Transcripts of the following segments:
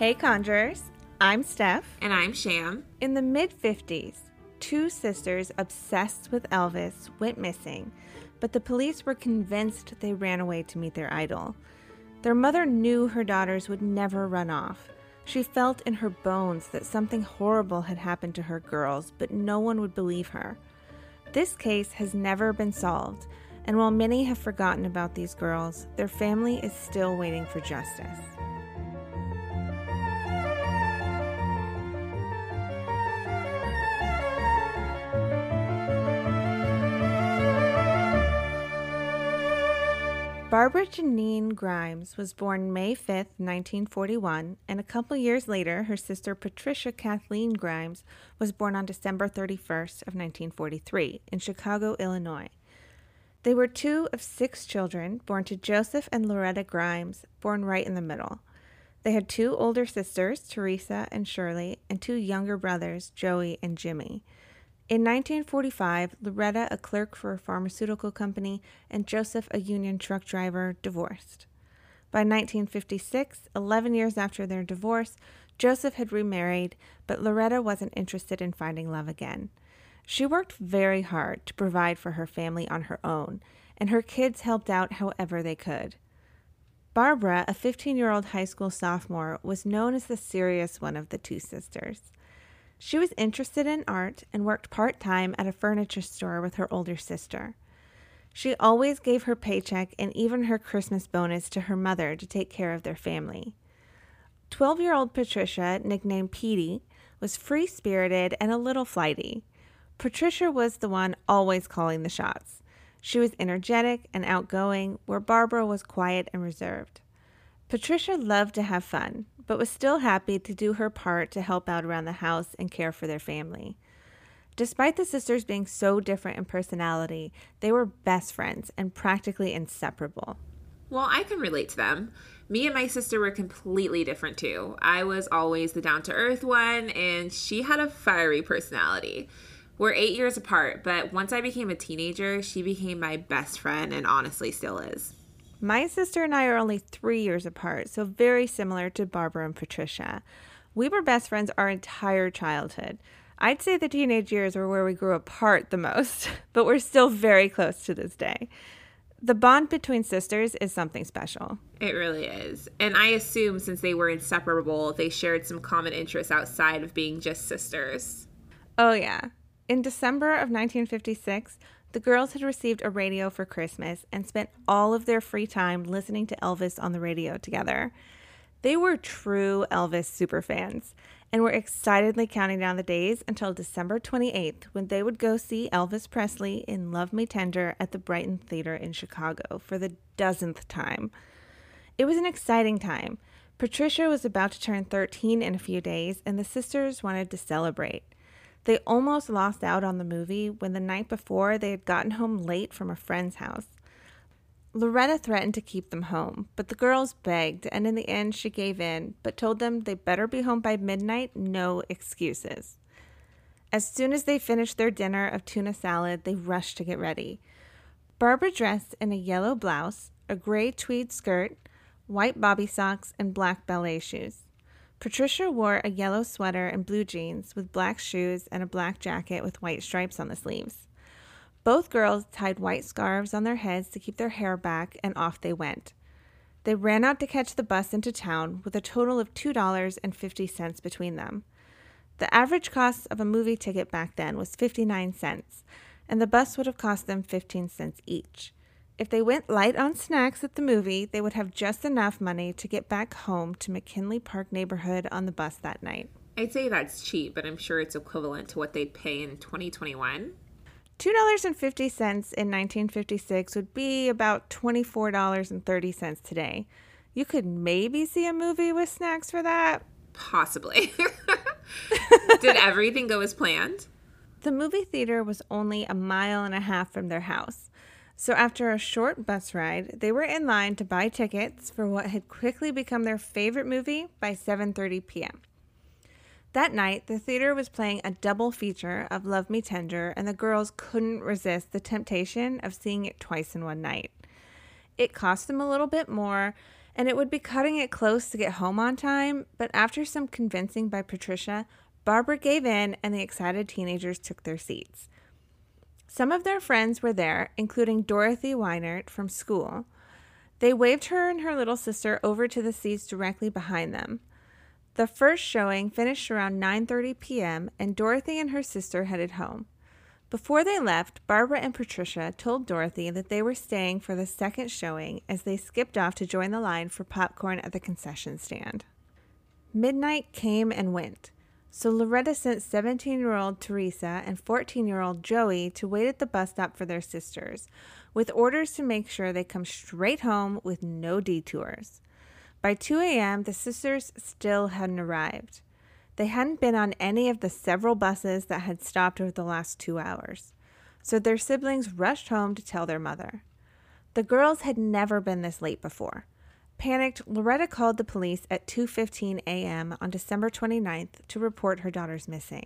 Hey, Conjurers. I'm Steph. And I'm Sham. In the mid 50s, two sisters obsessed with Elvis went missing, but the police were convinced they ran away to meet their idol. Their mother knew her daughters would never run off. She felt in her bones that something horrible had happened to her girls, but no one would believe her. This case has never been solved, and while many have forgotten about these girls, their family is still waiting for justice. Barbara Janine Grimes was born May 5, 1941, and a couple years later, her sister Patricia Kathleen Grimes was born on December 31st of 1943 in Chicago, Illinois. They were two of six children born to Joseph and Loretta Grimes, born right in the middle. They had two older sisters, Teresa and Shirley, and two younger brothers, Joey and Jimmy. In 1945, Loretta, a clerk for a pharmaceutical company, and Joseph, a union truck driver, divorced. By 1956, 11 years after their divorce, Joseph had remarried, but Loretta wasn't interested in finding love again. She worked very hard to provide for her family on her own, and her kids helped out however they could. Barbara, a 15 year old high school sophomore, was known as the serious one of the two sisters. She was interested in art and worked part time at a furniture store with her older sister. She always gave her paycheck and even her Christmas bonus to her mother to take care of their family. 12 year old Patricia, nicknamed Petey, was free spirited and a little flighty. Patricia was the one always calling the shots. She was energetic and outgoing, where Barbara was quiet and reserved. Patricia loved to have fun, but was still happy to do her part to help out around the house and care for their family. Despite the sisters being so different in personality, they were best friends and practically inseparable. Well, I can relate to them. Me and my sister were completely different too. I was always the down to earth one, and she had a fiery personality. We're eight years apart, but once I became a teenager, she became my best friend and honestly still is. My sister and I are only three years apart, so very similar to Barbara and Patricia. We were best friends our entire childhood. I'd say the teenage years were where we grew apart the most, but we're still very close to this day. The bond between sisters is something special. It really is. And I assume since they were inseparable, they shared some common interests outside of being just sisters. Oh, yeah. In December of 1956, the girls had received a radio for Christmas and spent all of their free time listening to Elvis on the radio together. They were true Elvis superfans and were excitedly counting down the days until December 28th when they would go see Elvis Presley in Love Me Tender at the Brighton Theater in Chicago for the dozenth time. It was an exciting time. Patricia was about to turn 13 in a few days, and the sisters wanted to celebrate. They almost lost out on the movie when the night before they had gotten home late from a friend's house. Loretta threatened to keep them home, but the girls begged, and in the end she gave in, but told them they better be home by midnight, no excuses. As soon as they finished their dinner of tuna salad, they rushed to get ready. Barbara dressed in a yellow blouse, a gray tweed skirt, white bobby socks, and black ballet shoes. Patricia wore a yellow sweater and blue jeans with black shoes and a black jacket with white stripes on the sleeves. Both girls tied white scarves on their heads to keep their hair back, and off they went. They ran out to catch the bus into town with a total of $2.50 between them. The average cost of a movie ticket back then was 59 cents, and the bus would have cost them 15 cents each. If they went light on snacks at the movie, they would have just enough money to get back home to McKinley Park neighborhood on the bus that night. I'd say that's cheap, but I'm sure it's equivalent to what they'd pay in 2021. $2.50 in 1956 would be about $24.30 today. You could maybe see a movie with snacks for that. Possibly. Did everything go as planned? The movie theater was only a mile and a half from their house. So after a short bus ride, they were in line to buy tickets for what had quickly become their favorite movie by 7:30 p.m. That night, the theater was playing a double feature of Love Me Tender, and the girls couldn't resist the temptation of seeing it twice in one night. It cost them a little bit more, and it would be cutting it close to get home on time, but after some convincing by Patricia, Barbara gave in and the excited teenagers took their seats. Some of their friends were there, including Dorothy Weinert from school. They waved her and her little sister over to the seats directly behind them. The first showing finished around 9:30 p.m. and Dorothy and her sister headed home. Before they left, Barbara and Patricia told Dorothy that they were staying for the second showing as they skipped off to join the line for popcorn at the concession stand. Midnight came and went, so Loretta sent 17 year old Teresa and 14 year old Joey to wait at the bus stop for their sisters, with orders to make sure they come straight home with no detours. By 2 a.m., the sisters still hadn't arrived. They hadn't been on any of the several buses that had stopped over the last two hours, so their siblings rushed home to tell their mother. The girls had never been this late before. Panicked, Loretta called the police at 2:15 a.m. on December 29th to report her daughters missing.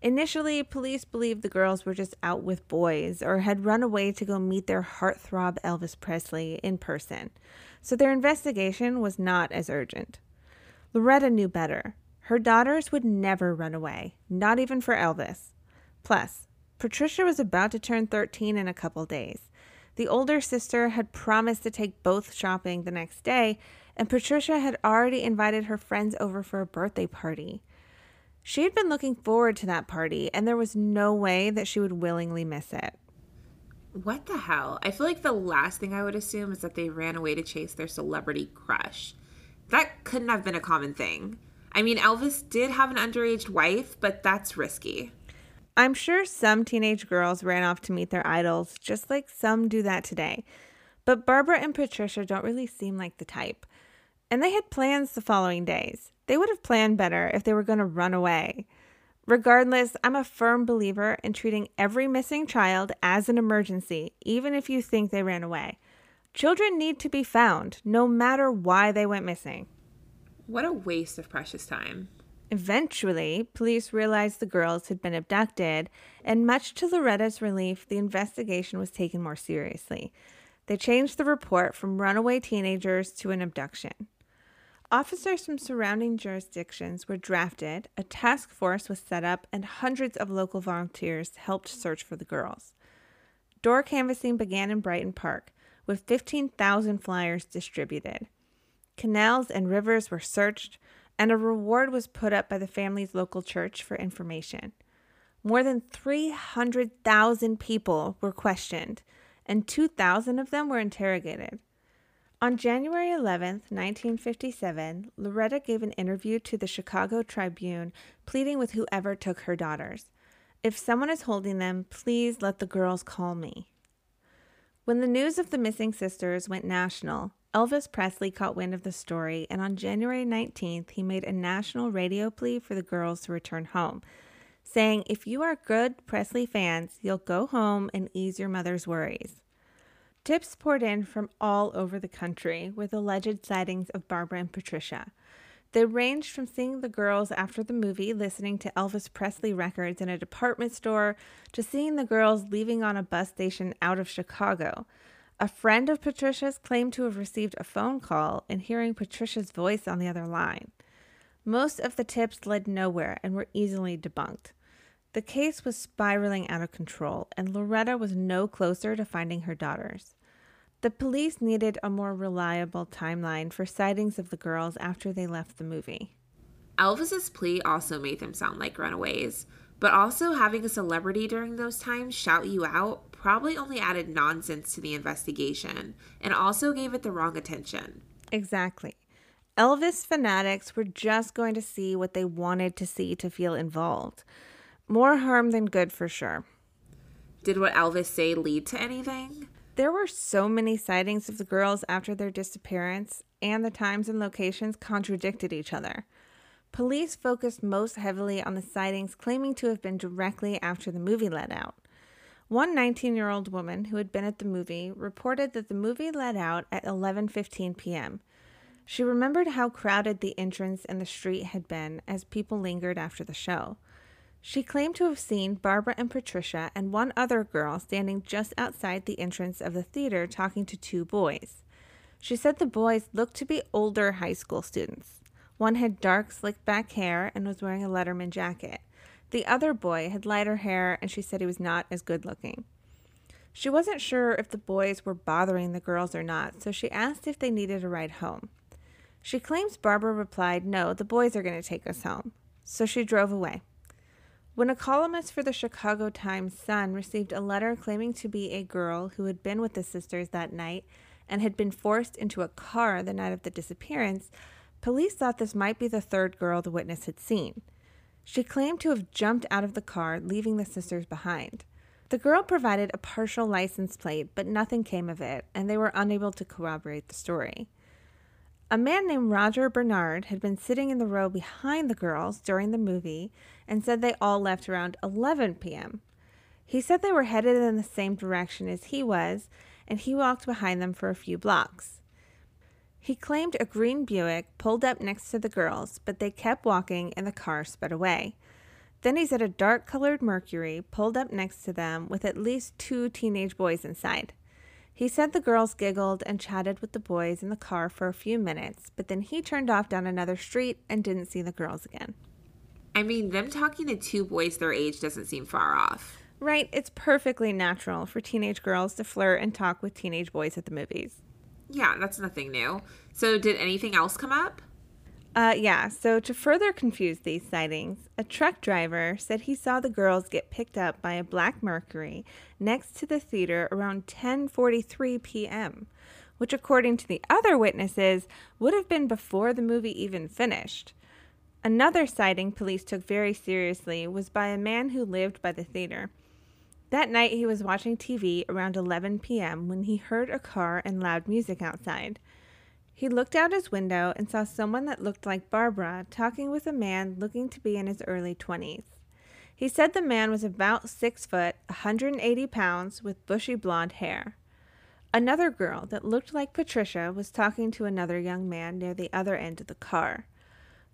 Initially, police believed the girls were just out with boys or had run away to go meet their heartthrob Elvis Presley in person, so their investigation was not as urgent. Loretta knew better. Her daughters would never run away, not even for Elvis. Plus, Patricia was about to turn 13 in a couple days. The older sister had promised to take both shopping the next day, and Patricia had already invited her friends over for a birthday party. She had been looking forward to that party, and there was no way that she would willingly miss it. What the hell? I feel like the last thing I would assume is that they ran away to chase their celebrity crush. That couldn't have been a common thing. I mean, Elvis did have an underage wife, but that's risky. I'm sure some teenage girls ran off to meet their idols, just like some do that today. But Barbara and Patricia don't really seem like the type. And they had plans the following days. They would have planned better if they were going to run away. Regardless, I'm a firm believer in treating every missing child as an emergency, even if you think they ran away. Children need to be found, no matter why they went missing. What a waste of precious time. Eventually, police realized the girls had been abducted, and much to Loretta's relief, the investigation was taken more seriously. They changed the report from runaway teenagers to an abduction. Officers from surrounding jurisdictions were drafted, a task force was set up, and hundreds of local volunteers helped search for the girls. Door canvassing began in Brighton Park, with 15,000 flyers distributed. Canals and rivers were searched, and a reward was put up by the family's local church for information. More than 300,000 people were questioned, and 2,000 of them were interrogated. On January 11, 1957, Loretta gave an interview to the Chicago Tribune pleading with whoever took her daughters. If someone is holding them, please let the girls call me. When the news of the missing sisters went national, Elvis Presley caught wind of the story, and on January 19th, he made a national radio plea for the girls to return home, saying, If you are good Presley fans, you'll go home and ease your mother's worries. Tips poured in from all over the country with alleged sightings of Barbara and Patricia. They ranged from seeing the girls after the movie listening to Elvis Presley records in a department store to seeing the girls leaving on a bus station out of Chicago. A friend of Patricia's claimed to have received a phone call and hearing Patricia's voice on the other line. Most of the tips led nowhere and were easily debunked. The case was spiraling out of control, and Loretta was no closer to finding her daughters. The police needed a more reliable timeline for sightings of the girls after they left the movie. Elvis's plea also made them sound like runaways, but also having a celebrity during those times shout you out probably only added nonsense to the investigation and also gave it the wrong attention. Exactly. Elvis fanatics were just going to see what they wanted to see to feel involved. More harm than good for sure. Did what Elvis say lead to anything? There were so many sightings of the girls after their disappearance, and the times and locations contradicted each other. Police focused most heavily on the sightings claiming to have been directly after the movie let out. One 19-year-old woman who had been at the movie reported that the movie let out at 11:15 p.m. She remembered how crowded the entrance and the street had been as people lingered after the show. She claimed to have seen Barbara and Patricia and one other girl standing just outside the entrance of the theater talking to two boys. She said the boys looked to be older high school students. One had dark, slicked back hair and was wearing a Letterman jacket. The other boy had lighter hair, and she said he was not as good looking. She wasn't sure if the boys were bothering the girls or not, so she asked if they needed a ride home. She claims Barbara replied, No, the boys are going to take us home. So she drove away. When a columnist for the Chicago Times Sun received a letter claiming to be a girl who had been with the sisters that night and had been forced into a car the night of the disappearance, Police thought this might be the third girl the witness had seen. She claimed to have jumped out of the car, leaving the sisters behind. The girl provided a partial license plate, but nothing came of it, and they were unable to corroborate the story. A man named Roger Bernard had been sitting in the row behind the girls during the movie and said they all left around 11 p.m. He said they were headed in the same direction as he was, and he walked behind them for a few blocks. He claimed a green Buick pulled up next to the girls, but they kept walking and the car sped away. Then he said a dark colored Mercury pulled up next to them with at least two teenage boys inside. He said the girls giggled and chatted with the boys in the car for a few minutes, but then he turned off down another street and didn't see the girls again. I mean, them talking to two boys their age doesn't seem far off. Right, it's perfectly natural for teenage girls to flirt and talk with teenage boys at the movies. Yeah, that's nothing new. So, did anything else come up? Uh, yeah, so to further confuse these sightings, a truck driver said he saw the girls get picked up by a black Mercury next to the theater around 10:43 p.m., which according to the other witnesses would have been before the movie even finished. Another sighting police took very seriously was by a man who lived by the theater. That night, he was watching TV around 11 p.m. when he heard a car and loud music outside. He looked out his window and saw someone that looked like Barbara talking with a man looking to be in his early 20s. He said the man was about 6 foot, 180 pounds, with bushy blonde hair. Another girl that looked like Patricia was talking to another young man near the other end of the car.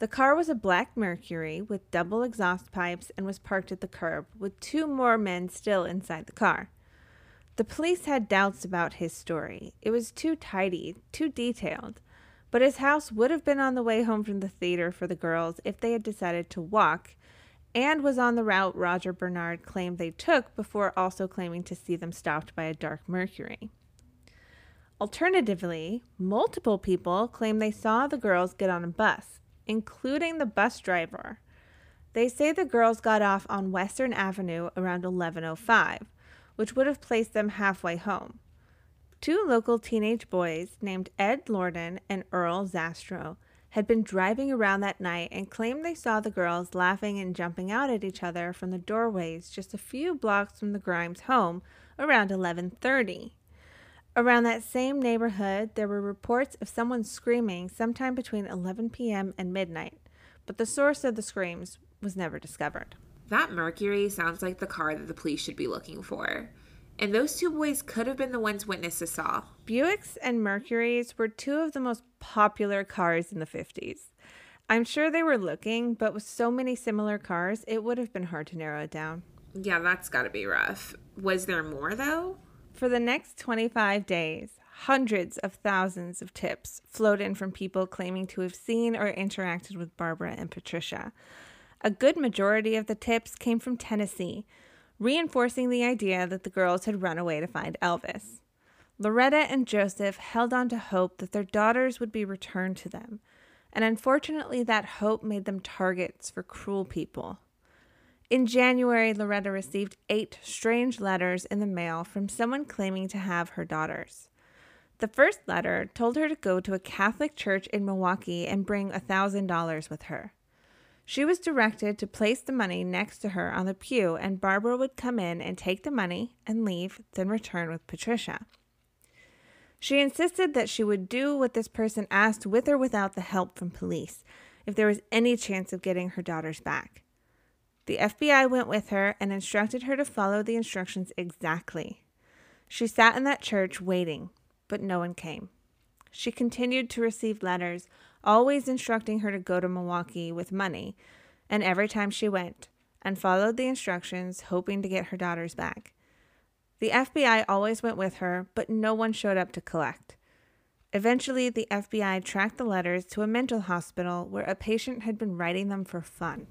The car was a black Mercury with double exhaust pipes and was parked at the curb, with two more men still inside the car. The police had doubts about his story. It was too tidy, too detailed. But his house would have been on the way home from the theater for the girls if they had decided to walk, and was on the route Roger Bernard claimed they took before also claiming to see them stopped by a dark Mercury. Alternatively, multiple people claim they saw the girls get on a bus including the bus driver. They say the girls got off on Western Avenue around 11:05, which would have placed them halfway home. Two local teenage boys named Ed Lorden and Earl Zastro had been driving around that night and claimed they saw the girls laughing and jumping out at each other from the doorways just a few blocks from the Grimes home around 11:30. Around that same neighborhood, there were reports of someone screaming sometime between 11 p.m. and midnight, but the source of the screams was never discovered. That Mercury sounds like the car that the police should be looking for. And those two boys could have been the ones witnesses saw. Buicks and Mercuries were two of the most popular cars in the 50s. I'm sure they were looking, but with so many similar cars, it would have been hard to narrow it down. Yeah, that's gotta be rough. Was there more though? For the next 25 days, hundreds of thousands of tips flowed in from people claiming to have seen or interacted with Barbara and Patricia. A good majority of the tips came from Tennessee, reinforcing the idea that the girls had run away to find Elvis. Loretta and Joseph held on to hope that their daughters would be returned to them, and unfortunately, that hope made them targets for cruel people. In January, Loretta received eight strange letters in the mail from someone claiming to have her daughters. The first letter told her to go to a Catholic church in Milwaukee and bring a $1,000 with her. She was directed to place the money next to her on the pew, and Barbara would come in and take the money and leave, then return with Patricia. She insisted that she would do what this person asked with or without the help from police if there was any chance of getting her daughters back. The FBI went with her and instructed her to follow the instructions exactly. She sat in that church waiting, but no one came. She continued to receive letters, always instructing her to go to Milwaukee with money, and every time she went, and followed the instructions, hoping to get her daughters back. The FBI always went with her, but no one showed up to collect. Eventually, the FBI tracked the letters to a mental hospital where a patient had been writing them for fun.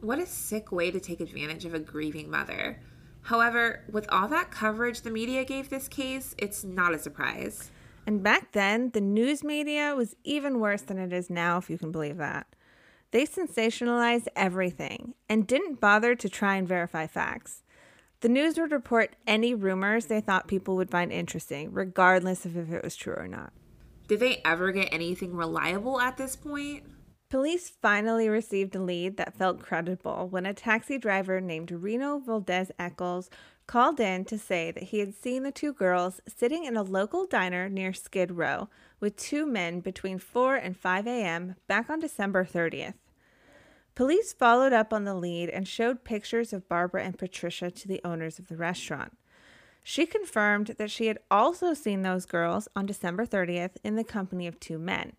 What a sick way to take advantage of a grieving mother. However, with all that coverage the media gave this case, it's not a surprise. And back then, the news media was even worse than it is now, if you can believe that. They sensationalized everything and didn't bother to try and verify facts. The news would report any rumors they thought people would find interesting, regardless of if it was true or not. Did they ever get anything reliable at this point? Police finally received a lead that felt credible when a taxi driver named Reno Valdez Eccles called in to say that he had seen the two girls sitting in a local diner near Skid Row with two men between 4 and 5 a.m. back on December 30th. Police followed up on the lead and showed pictures of Barbara and Patricia to the owners of the restaurant. She confirmed that she had also seen those girls on December 30th in the company of two men.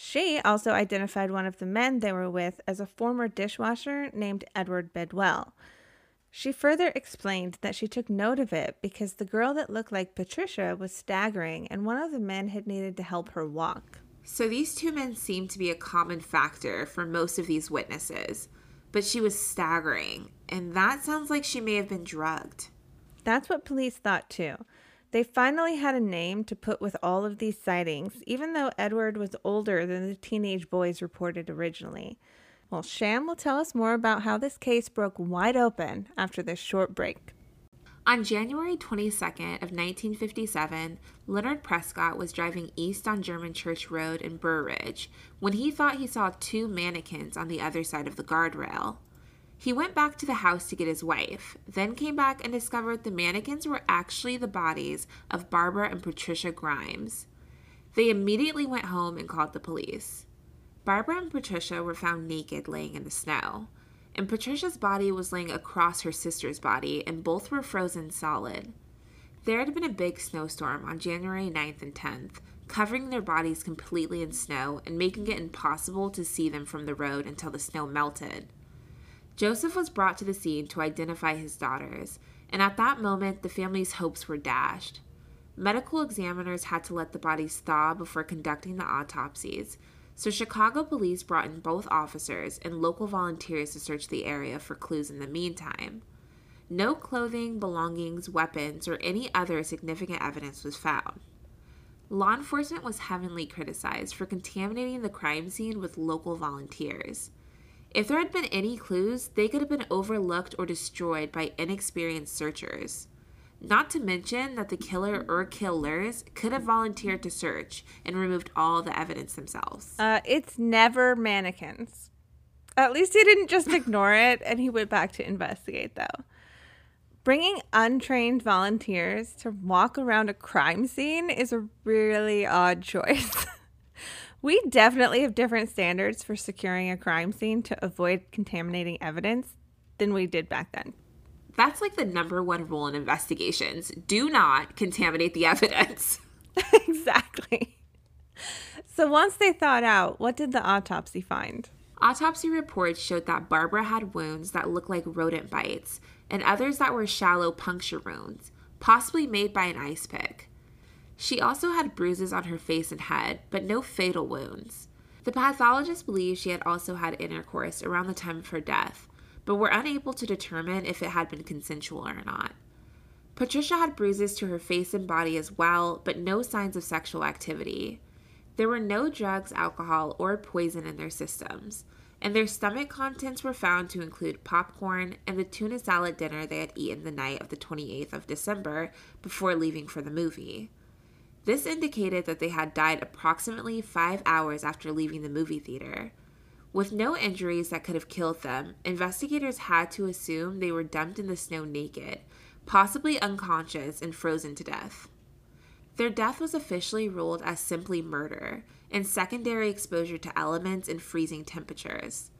She also identified one of the men they were with as a former dishwasher named Edward Bedwell. She further explained that she took note of it because the girl that looked like Patricia was staggering and one of the men had needed to help her walk. So these two men seemed to be a common factor for most of these witnesses, but she was staggering, and that sounds like she may have been drugged. That's what police thought too. They finally had a name to put with all of these sightings, even though Edward was older than the teenage boys reported originally. Well, Sham will tell us more about how this case broke wide open after this short break. On January 22nd of 1957, Leonard Prescott was driving east on German Church Road in Burr Ridge when he thought he saw two mannequins on the other side of the guardrail. He went back to the house to get his wife, then came back and discovered the mannequins were actually the bodies of Barbara and Patricia Grimes. They immediately went home and called the police. Barbara and Patricia were found naked laying in the snow, and Patricia's body was laying across her sister's body, and both were frozen solid. There had been a big snowstorm on January 9th and 10th, covering their bodies completely in snow and making it impossible to see them from the road until the snow melted. Joseph was brought to the scene to identify his daughters, and at that moment the family's hopes were dashed. Medical examiners had to let the bodies thaw before conducting the autopsies, so Chicago police brought in both officers and local volunteers to search the area for clues in the meantime. No clothing, belongings, weapons, or any other significant evidence was found. Law enforcement was heavily criticized for contaminating the crime scene with local volunteers. If there had been any clues, they could have been overlooked or destroyed by inexperienced searchers. Not to mention that the killer or killers could have volunteered to search and removed all the evidence themselves. Uh, it's never mannequins. At least he didn't just ignore it and he went back to investigate, though. Bringing untrained volunteers to walk around a crime scene is a really odd choice. We definitely have different standards for securing a crime scene to avoid contaminating evidence than we did back then. That's like the number one rule in investigations do not contaminate the evidence. exactly. So once they thought out, what did the autopsy find? Autopsy reports showed that Barbara had wounds that looked like rodent bites and others that were shallow puncture wounds, possibly made by an ice pick. She also had bruises on her face and head, but no fatal wounds. The pathologist believed she had also had intercourse around the time of her death, but were unable to determine if it had been consensual or not. Patricia had bruises to her face and body as well, but no signs of sexual activity. There were no drugs, alcohol, or poison in their systems, and their stomach contents were found to include popcorn and the tuna salad dinner they had eaten the night of the 28th of December before leaving for the movie. This indicated that they had died approximately five hours after leaving the movie theater. With no injuries that could have killed them, investigators had to assume they were dumped in the snow naked, possibly unconscious and frozen to death. Their death was officially ruled as simply murder and secondary exposure to elements and freezing temperatures.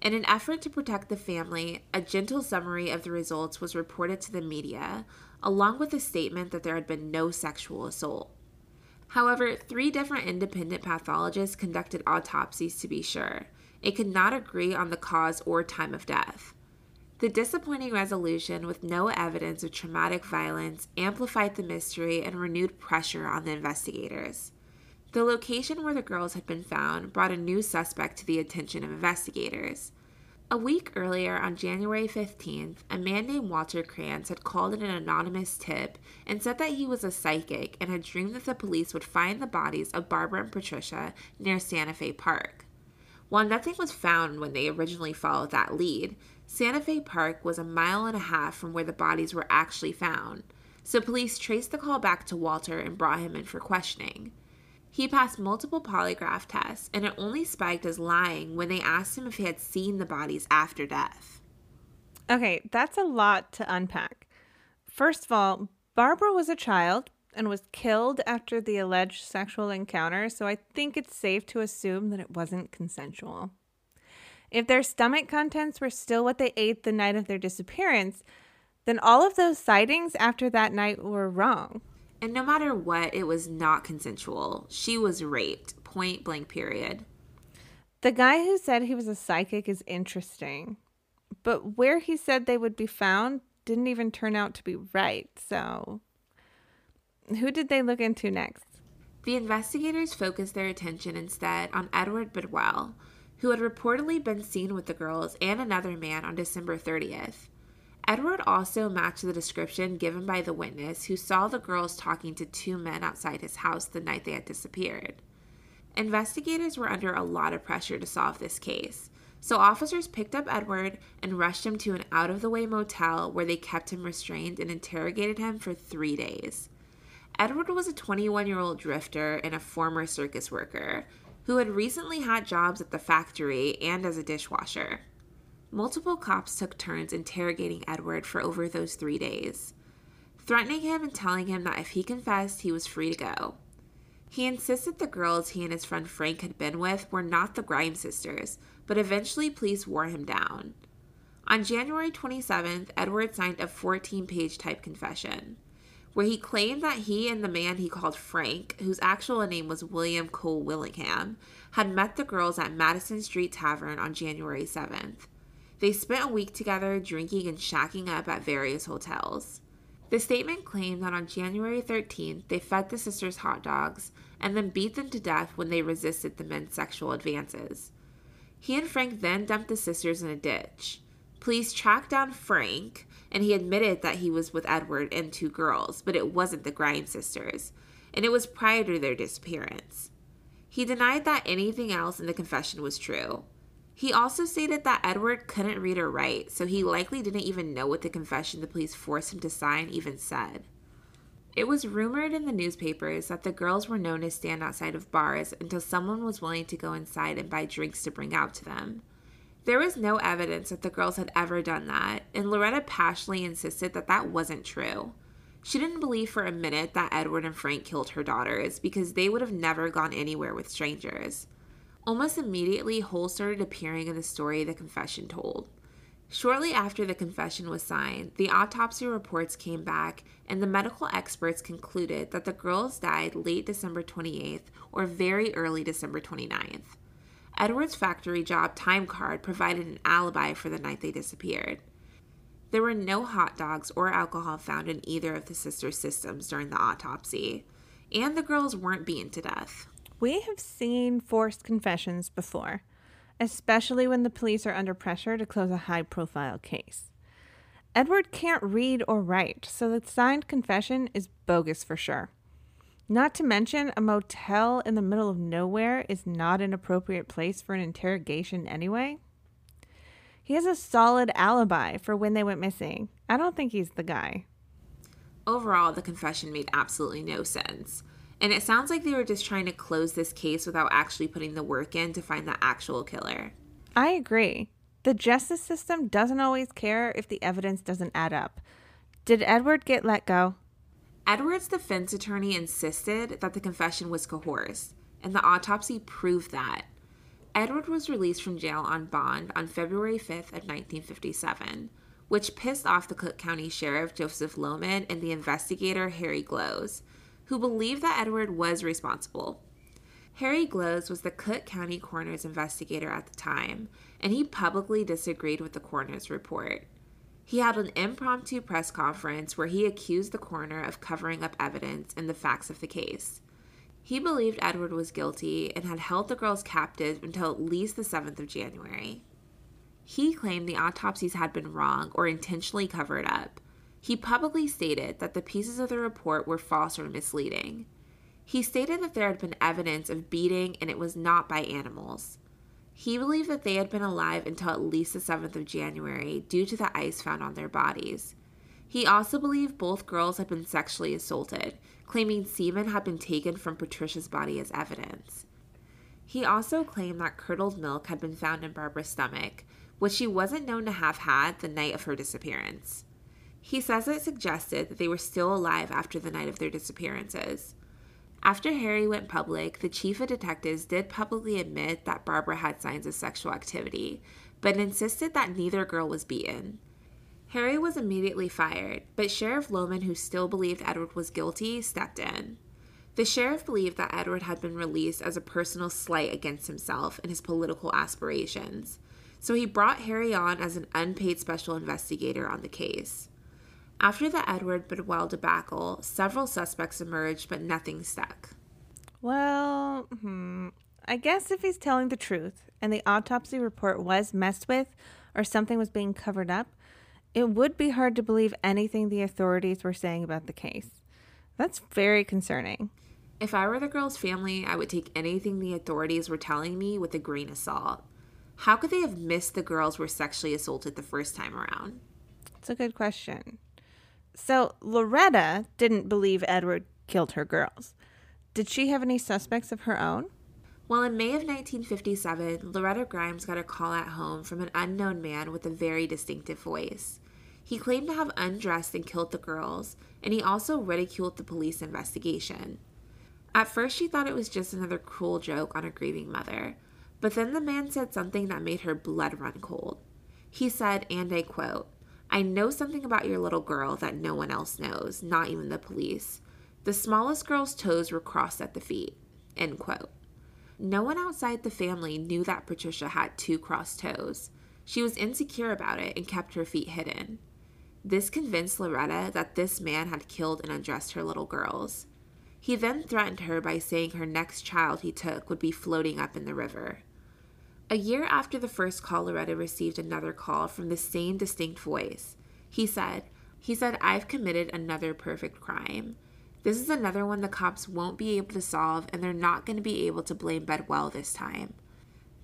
In an effort to protect the family, a gentle summary of the results was reported to the media, along with a statement that there had been no sexual assault. However, three different independent pathologists conducted autopsies to be sure. It could not agree on the cause or time of death. The disappointing resolution with no evidence of traumatic violence amplified the mystery and renewed pressure on the investigators. The location where the girls had been found brought a new suspect to the attention of investigators. A week earlier, on January 15th, a man named Walter Kranz had called in an anonymous tip and said that he was a psychic and had dreamed that the police would find the bodies of Barbara and Patricia near Santa Fe Park. While nothing was found when they originally followed that lead, Santa Fe Park was a mile and a half from where the bodies were actually found, so police traced the call back to Walter and brought him in for questioning. He passed multiple polygraph tests, and it only spiked as lying when they asked him if he had seen the bodies after death. Okay, that's a lot to unpack. First of all, Barbara was a child and was killed after the alleged sexual encounter, so I think it's safe to assume that it wasn't consensual. If their stomach contents were still what they ate the night of their disappearance, then all of those sightings after that night were wrong. And no matter what, it was not consensual. She was raped, point blank, period. The guy who said he was a psychic is interesting, but where he said they would be found didn't even turn out to be right, so. Who did they look into next? The investigators focused their attention instead on Edward Bedwell, who had reportedly been seen with the girls and another man on December 30th. Edward also matched the description given by the witness who saw the girls talking to two men outside his house the night they had disappeared. Investigators were under a lot of pressure to solve this case, so officers picked up Edward and rushed him to an out of the way motel where they kept him restrained and interrogated him for three days. Edward was a 21 year old drifter and a former circus worker who had recently had jobs at the factory and as a dishwasher. Multiple cops took turns interrogating Edward for over those three days, threatening him and telling him that if he confessed, he was free to go. He insisted the girls he and his friend Frank had been with were not the Grimes sisters, but eventually police wore him down. On January 27th, Edward signed a 14 page type confession, where he claimed that he and the man he called Frank, whose actual name was William Cole Willingham, had met the girls at Madison Street Tavern on January 7th. They spent a week together drinking and shacking up at various hotels. The statement claimed that on January 13th, they fed the sisters hot dogs and then beat them to death when they resisted the men's sexual advances. He and Frank then dumped the sisters in a ditch. Police tracked down Frank, and he admitted that he was with Edward and two girls, but it wasn't the Grimes sisters, and it was prior to their disappearance. He denied that anything else in the confession was true. He also stated that Edward couldn't read or write, so he likely didn't even know what the confession the police forced him to sign even said. It was rumored in the newspapers that the girls were known to stand outside of bars until someone was willing to go inside and buy drinks to bring out to them. There was no evidence that the girls had ever done that, and Loretta passionately insisted that that wasn't true. She didn't believe for a minute that Edward and Frank killed her daughters because they would have never gone anywhere with strangers. Almost immediately, holes started appearing in the story the confession told. Shortly after the confession was signed, the autopsy reports came back, and the medical experts concluded that the girls died late December 28th or very early December 29th. Edward's factory job time card provided an alibi for the night they disappeared. There were no hot dogs or alcohol found in either of the sisters' systems during the autopsy, and the girls weren't beaten to death. We have seen forced confessions before, especially when the police are under pressure to close a high profile case. Edward can't read or write, so the signed confession is bogus for sure. Not to mention, a motel in the middle of nowhere is not an appropriate place for an interrogation anyway. He has a solid alibi for when they went missing. I don't think he's the guy. Overall, the confession made absolutely no sense. And it sounds like they were just trying to close this case without actually putting the work in to find the actual killer. I agree. The justice system doesn't always care if the evidence doesn't add up. Did Edward get let go? Edward's defense attorney insisted that the confession was coerced, and the autopsy proved that. Edward was released from jail on bond on February 5th of 1957, which pissed off the Cook County Sheriff Joseph Lohman and the investigator Harry Glos, who believed that Edward was responsible. Harry Glos was the Cook County coroner's investigator at the time, and he publicly disagreed with the coroner's report. He held an impromptu press conference where he accused the coroner of covering up evidence and the facts of the case. He believed Edward was guilty and had held the girls captive until at least the 7th of January. He claimed the autopsies had been wrong or intentionally covered up. He publicly stated that the pieces of the report were false or misleading. He stated that there had been evidence of beating and it was not by animals. He believed that they had been alive until at least the 7th of January due to the ice found on their bodies. He also believed both girls had been sexually assaulted, claiming semen had been taken from Patricia's body as evidence. He also claimed that curdled milk had been found in Barbara's stomach, which she wasn't known to have had the night of her disappearance. He says it suggested that they were still alive after the night of their disappearances. After Harry went public, the chief of detectives did publicly admit that Barbara had signs of sexual activity, but insisted that neither girl was beaten. Harry was immediately fired, but Sheriff Lohman, who still believed Edward was guilty, stepped in. The sheriff believed that Edward had been released as a personal slight against himself and his political aspirations, so he brought Harry on as an unpaid special investigator on the case. After the Edward Bedwell debacle, several suspects emerged, but nothing stuck. Well, hmm, I guess if he's telling the truth and the autopsy report was messed with or something was being covered up, it would be hard to believe anything the authorities were saying about the case. That's very concerning. If I were the girl's family, I would take anything the authorities were telling me with a grain of salt. How could they have missed the girls were sexually assaulted the first time around? It's a good question. So, Loretta didn't believe Edward killed her girls. Did she have any suspects of her own? Well, in May of 1957, Loretta Grimes got a call at home from an unknown man with a very distinctive voice. He claimed to have undressed and killed the girls, and he also ridiculed the police investigation. At first, she thought it was just another cruel joke on a grieving mother, but then the man said something that made her blood run cold. He said, and I quote, I know something about your little girl that no one else knows, not even the police. The smallest girl's toes were crossed at the feet. End quote. No one outside the family knew that Patricia had two crossed toes. She was insecure about it and kept her feet hidden. This convinced Loretta that this man had killed and undressed her little girls. He then threatened her by saying her next child he took would be floating up in the river. A year after the first call, Loretta received another call from the same distinct voice. He said, he said, I've committed another perfect crime. This is another one the cops won't be able to solve, and they're not going to be able to blame Bedwell this time.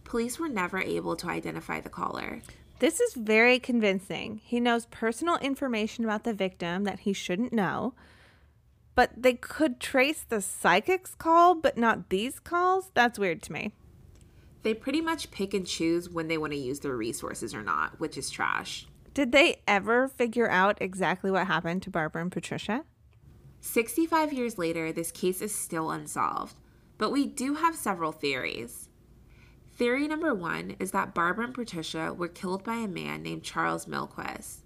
Police were never able to identify the caller. This is very convincing. He knows personal information about the victim that he shouldn't know, but they could trace the psychic's call, but not these calls? That's weird to me. They pretty much pick and choose when they want to use their resources or not, which is trash. Did they ever figure out exactly what happened to Barbara and Patricia? 65 years later, this case is still unsolved, but we do have several theories. Theory number one is that Barbara and Patricia were killed by a man named Charles Melquist.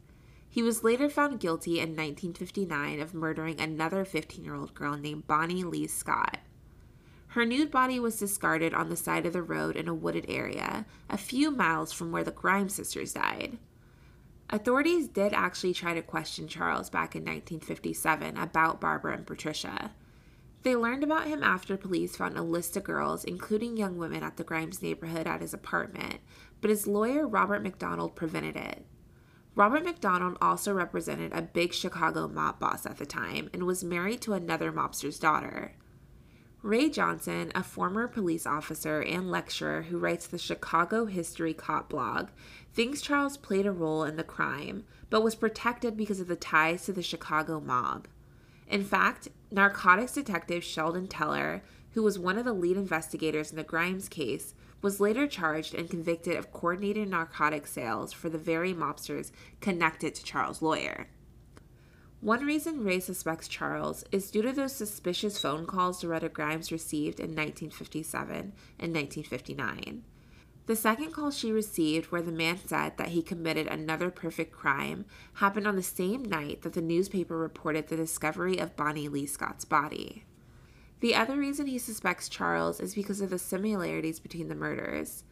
He was later found guilty in 1959 of murdering another 15 year old girl named Bonnie Lee Scott. Her nude body was discarded on the side of the road in a wooded area, a few miles from where the Grimes sisters died. Authorities did actually try to question Charles back in 1957 about Barbara and Patricia. They learned about him after police found a list of girls, including young women, at the Grimes neighborhood at his apartment, but his lawyer, Robert McDonald, prevented it. Robert McDonald also represented a big Chicago mob boss at the time and was married to another mobster's daughter. Ray Johnson, a former police officer and lecturer who writes the Chicago History Cop blog, thinks Charles played a role in the crime, but was protected because of the ties to the Chicago mob. In fact, narcotics detective Sheldon Teller, who was one of the lead investigators in the Grimes case, was later charged and convicted of coordinating narcotic sales for the very mobsters connected to Charles' lawyer. One reason Ray suspects Charles is due to those suspicious phone calls Loretta Grimes received in 1957 and 1959. The second call she received, where the man said that he committed another perfect crime, happened on the same night that the newspaper reported the discovery of Bonnie Lee Scott's body. The other reason he suspects Charles is because of the similarities between the murders.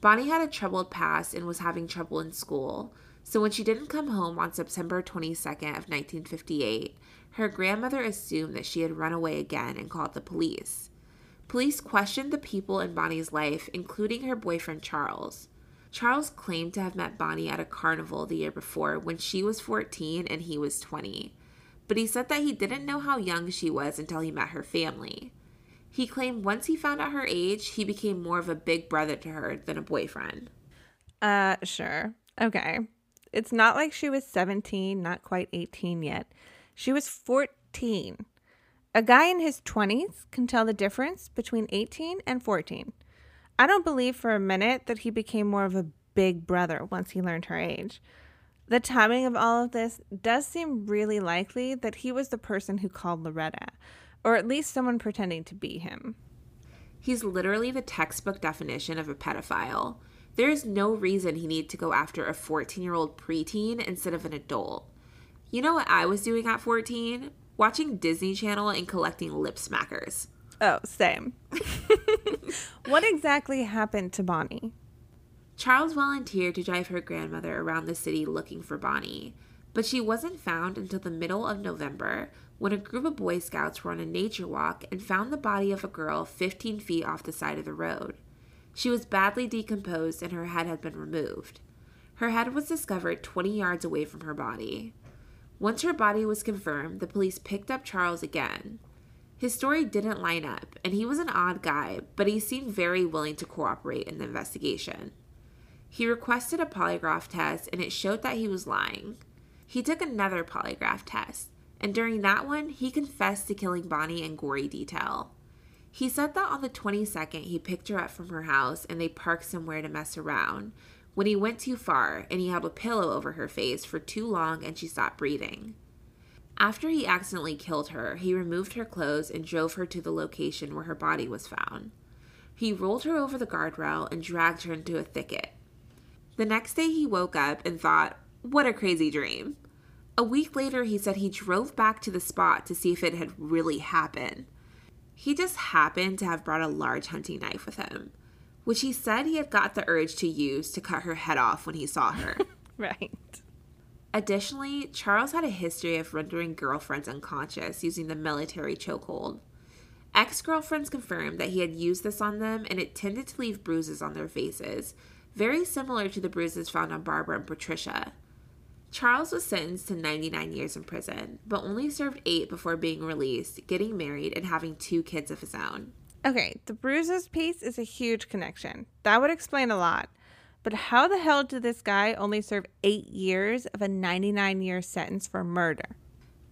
Bonnie had a troubled past and was having trouble in school, so when she didn't come home on September 22nd of 1958, her grandmother assumed that she had run away again and called the police. Police questioned the people in Bonnie's life, including her boyfriend Charles. Charles claimed to have met Bonnie at a carnival the year before when she was 14 and he was 20, but he said that he didn't know how young she was until he met her family. He claimed once he found out her age, he became more of a big brother to her than a boyfriend. Uh, sure. Okay. It's not like she was 17, not quite 18 yet. She was 14. A guy in his 20s can tell the difference between 18 and 14. I don't believe for a minute that he became more of a big brother once he learned her age. The timing of all of this does seem really likely that he was the person who called Loretta, or at least someone pretending to be him. He's literally the textbook definition of a pedophile. There is no reason he needed to go after a 14 year old preteen instead of an adult. You know what I was doing at 14? Watching Disney Channel and collecting lip smackers. Oh, same. what exactly happened to Bonnie? Charles volunteered to drive her grandmother around the city looking for Bonnie, but she wasn't found until the middle of November when a group of Boy Scouts were on a nature walk and found the body of a girl 15 feet off the side of the road. She was badly decomposed and her head had been removed. Her head was discovered 20 yards away from her body. Once her body was confirmed, the police picked up Charles again. His story didn't line up, and he was an odd guy, but he seemed very willing to cooperate in the investigation. He requested a polygraph test, and it showed that he was lying. He took another polygraph test, and during that one, he confessed to killing Bonnie in gory detail. He said that on the 22nd, he picked her up from her house and they parked somewhere to mess around when he went too far and he held a pillow over her face for too long and she stopped breathing. After he accidentally killed her, he removed her clothes and drove her to the location where her body was found. He rolled her over the guardrail and dragged her into a thicket. The next day, he woke up and thought, What a crazy dream. A week later, he said he drove back to the spot to see if it had really happened. He just happened to have brought a large hunting knife with him, which he said he had got the urge to use to cut her head off when he saw her. right. Additionally, Charles had a history of rendering girlfriends unconscious using the military chokehold. Ex girlfriends confirmed that he had used this on them and it tended to leave bruises on their faces, very similar to the bruises found on Barbara and Patricia. Charles was sentenced to 99 years in prison, but only served eight before being released, getting married, and having two kids of his own. Okay, the bruises piece is a huge connection. That would explain a lot. But how the hell did this guy only serve eight years of a 99 year sentence for murder?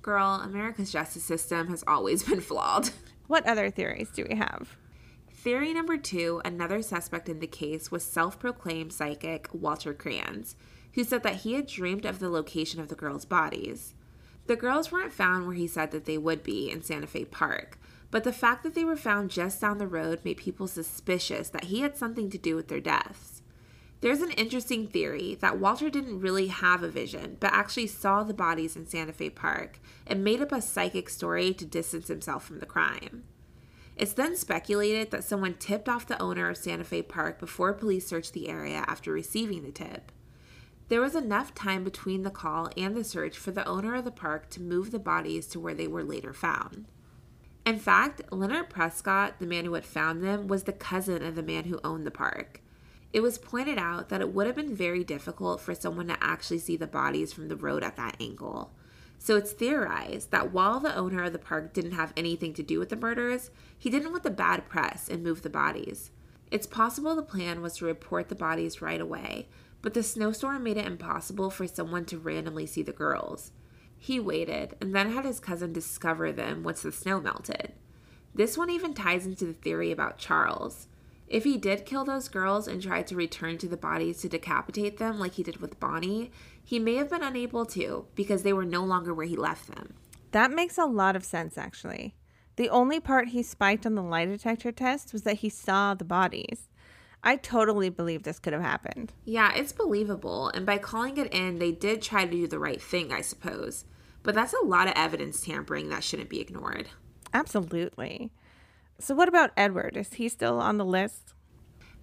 Girl, America's justice system has always been flawed. What other theories do we have? Theory number two another suspect in the case was self proclaimed psychic Walter Kranz, who said that he had dreamed of the location of the girls' bodies. The girls weren't found where he said that they would be in Santa Fe Park, but the fact that they were found just down the road made people suspicious that he had something to do with their deaths. There's an interesting theory that Walter didn't really have a vision, but actually saw the bodies in Santa Fe Park and made up a psychic story to distance himself from the crime. It's then speculated that someone tipped off the owner of Santa Fe Park before police searched the area after receiving the tip. There was enough time between the call and the search for the owner of the park to move the bodies to where they were later found. In fact, Leonard Prescott, the man who had found them, was the cousin of the man who owned the park. It was pointed out that it would have been very difficult for someone to actually see the bodies from the road at that angle. So it's theorized that while the owner of the park didn't have anything to do with the murders, he didn't want the bad press and move the bodies. It's possible the plan was to report the bodies right away, but the snowstorm made it impossible for someone to randomly see the girls. He waited and then had his cousin discover them once the snow melted. This one even ties into the theory about Charles. If he did kill those girls and tried to return to the bodies to decapitate them like he did with Bonnie, he may have been unable to because they were no longer where he left them. That makes a lot of sense, actually. The only part he spiked on the lie detector test was that he saw the bodies. I totally believe this could have happened. Yeah, it's believable, and by calling it in, they did try to do the right thing, I suppose. But that's a lot of evidence tampering that shouldn't be ignored. Absolutely. So, what about Edward? Is he still on the list?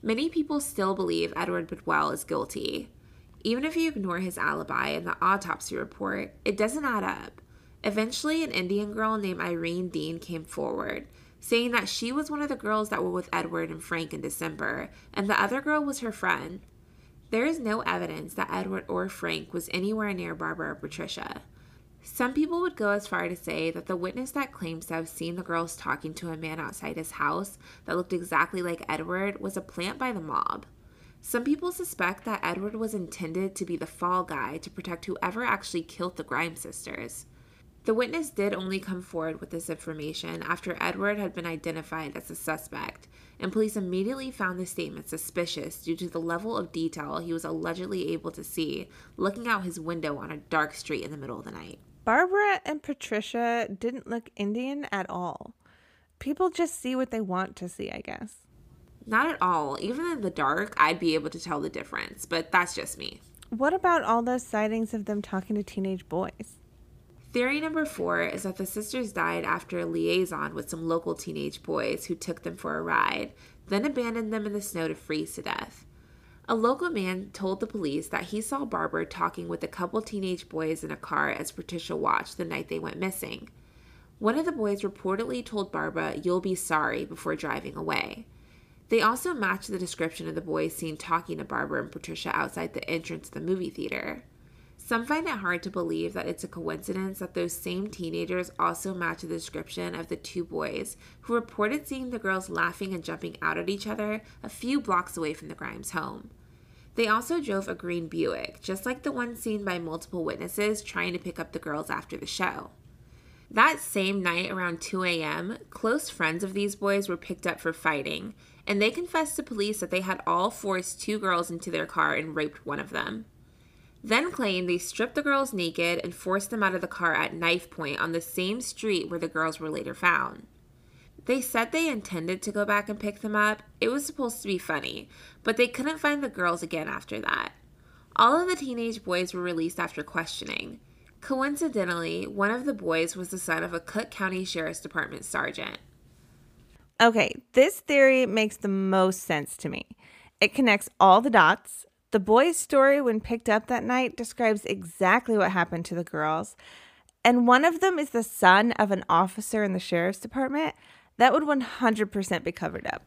Many people still believe Edward Bedwell is guilty. Even if you ignore his alibi and the autopsy report, it doesn't add up. Eventually, an Indian girl named Irene Dean came forward, saying that she was one of the girls that were with Edward and Frank in December, and the other girl was her friend. There is no evidence that Edward or Frank was anywhere near Barbara or Patricia. Some people would go as far to say that the witness that claims to have seen the girls talking to a man outside his house that looked exactly like Edward was a plant by the mob. Some people suspect that Edward was intended to be the fall guy to protect whoever actually killed the Grimes sisters. The witness did only come forward with this information after Edward had been identified as a suspect, and police immediately found the statement suspicious due to the level of detail he was allegedly able to see looking out his window on a dark street in the middle of the night. Barbara and Patricia didn't look Indian at all. People just see what they want to see, I guess. Not at all. Even in the dark, I'd be able to tell the difference, but that's just me. What about all those sightings of them talking to teenage boys? Theory number four is that the sisters died after a liaison with some local teenage boys who took them for a ride, then abandoned them in the snow to freeze to death. A local man told the police that he saw Barbara talking with a couple teenage boys in a car as Patricia watched the night they went missing. One of the boys reportedly told Barbara, You'll be sorry, before driving away. They also matched the description of the boys seen talking to Barbara and Patricia outside the entrance to the movie theater. Some find it hard to believe that it's a coincidence that those same teenagers also match the description of the two boys who reported seeing the girls laughing and jumping out at each other a few blocks away from the Grimes home. They also drove a green Buick, just like the one seen by multiple witnesses trying to pick up the girls after the show. That same night, around 2 a.m., close friends of these boys were picked up for fighting, and they confessed to police that they had all forced two girls into their car and raped one of them then claimed they stripped the girls naked and forced them out of the car at knife point on the same street where the girls were later found. They said they intended to go back and pick them up. It was supposed to be funny, but they couldn't find the girls again after that. All of the teenage boys were released after questioning. Coincidentally, one of the boys was the son of a Cook County Sheriff's Department sergeant. Okay, this theory makes the most sense to me. It connects all the dots the boy's story, when picked up that night, describes exactly what happened to the girls. And one of them is the son of an officer in the sheriff's department. That would 100% be covered up.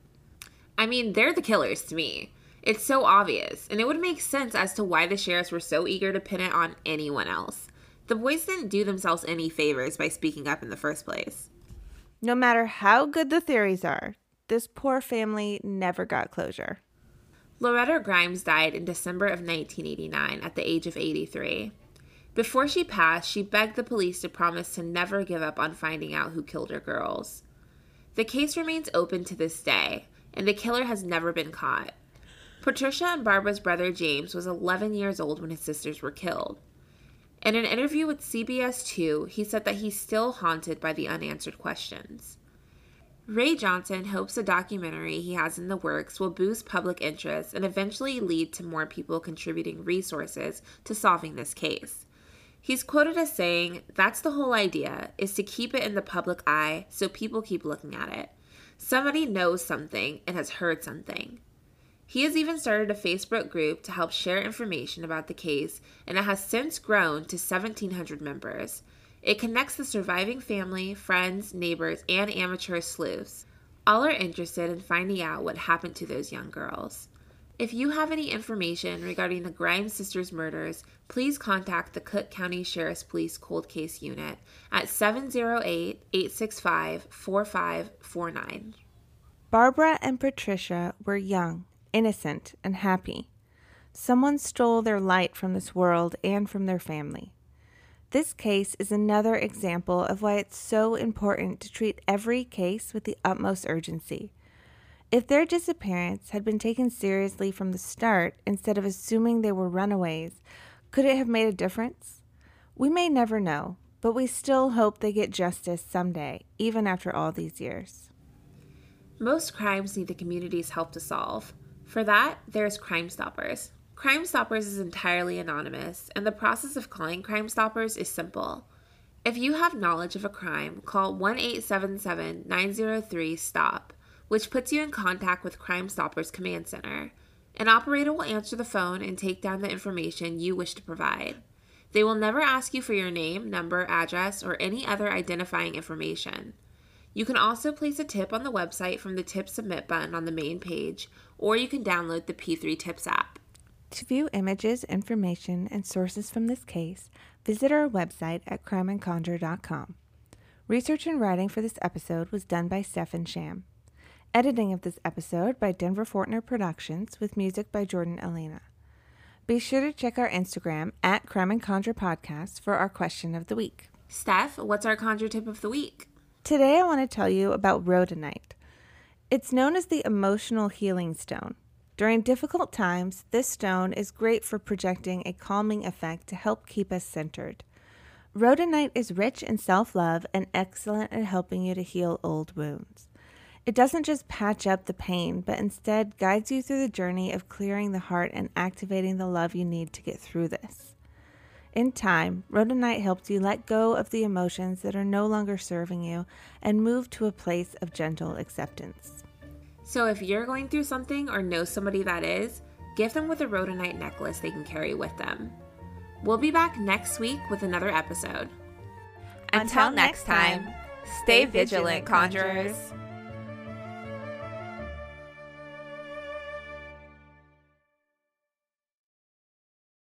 I mean, they're the killers to me. It's so obvious, and it would make sense as to why the sheriffs were so eager to pin it on anyone else. The boys didn't do themselves any favors by speaking up in the first place. No matter how good the theories are, this poor family never got closure. Loretta Grimes died in December of 1989 at the age of 83. Before she passed, she begged the police to promise to never give up on finding out who killed her girls. The case remains open to this day, and the killer has never been caught. Patricia and Barbara's brother James was 11 years old when his sisters were killed. In an interview with CBS 2, he said that he's still haunted by the unanswered questions. Ray Johnson hopes a documentary he has in the works will boost public interest and eventually lead to more people contributing resources to solving this case. He's quoted as saying, That's the whole idea, is to keep it in the public eye so people keep looking at it. Somebody knows something and has heard something. He has even started a Facebook group to help share information about the case, and it has since grown to 1,700 members. It connects the surviving family, friends, neighbors, and amateur sleuths. All are interested in finding out what happened to those young girls. If you have any information regarding the Grimes sisters' murders, please contact the Cook County Sheriff's Police Cold Case Unit at 708 865 4549. Barbara and Patricia were young, innocent, and happy. Someone stole their light from this world and from their family. This case is another example of why it's so important to treat every case with the utmost urgency. If their disappearance had been taken seriously from the start instead of assuming they were runaways, could it have made a difference? We may never know, but we still hope they get justice someday, even after all these years. Most crimes need the community's help to solve. For that, there's Crime Stoppers. Crime Stoppers is entirely anonymous, and the process of calling Crime Stoppers is simple. If you have knowledge of a crime, call 1 877 903 STOP, which puts you in contact with Crime Stoppers Command Center. An operator will answer the phone and take down the information you wish to provide. They will never ask you for your name, number, address, or any other identifying information. You can also place a tip on the website from the tip submit button on the main page, or you can download the P3 Tips app. To view images, information, and sources from this case, visit our website at crimeandconjure.com. Research and writing for this episode was done by Stefan Sham. Editing of this episode by Denver Fortner Productions with music by Jordan Elena. Be sure to check our Instagram at Crime and Conjure Podcast for our question of the week. Steph, what's our conjure tip of the week? Today I want to tell you about rhodonite. It's known as the emotional healing stone. During difficult times, this stone is great for projecting a calming effect to help keep us centered. Rhodonite is rich in self love and excellent at helping you to heal old wounds. It doesn't just patch up the pain, but instead guides you through the journey of clearing the heart and activating the love you need to get through this. In time, Rhodonite helps you let go of the emotions that are no longer serving you and move to a place of gentle acceptance. So if you're going through something or know somebody that is, gift them with a rhodonite necklace they can carry with them. We'll be back next week with another episode. Until next time, stay vigilant, conjurers.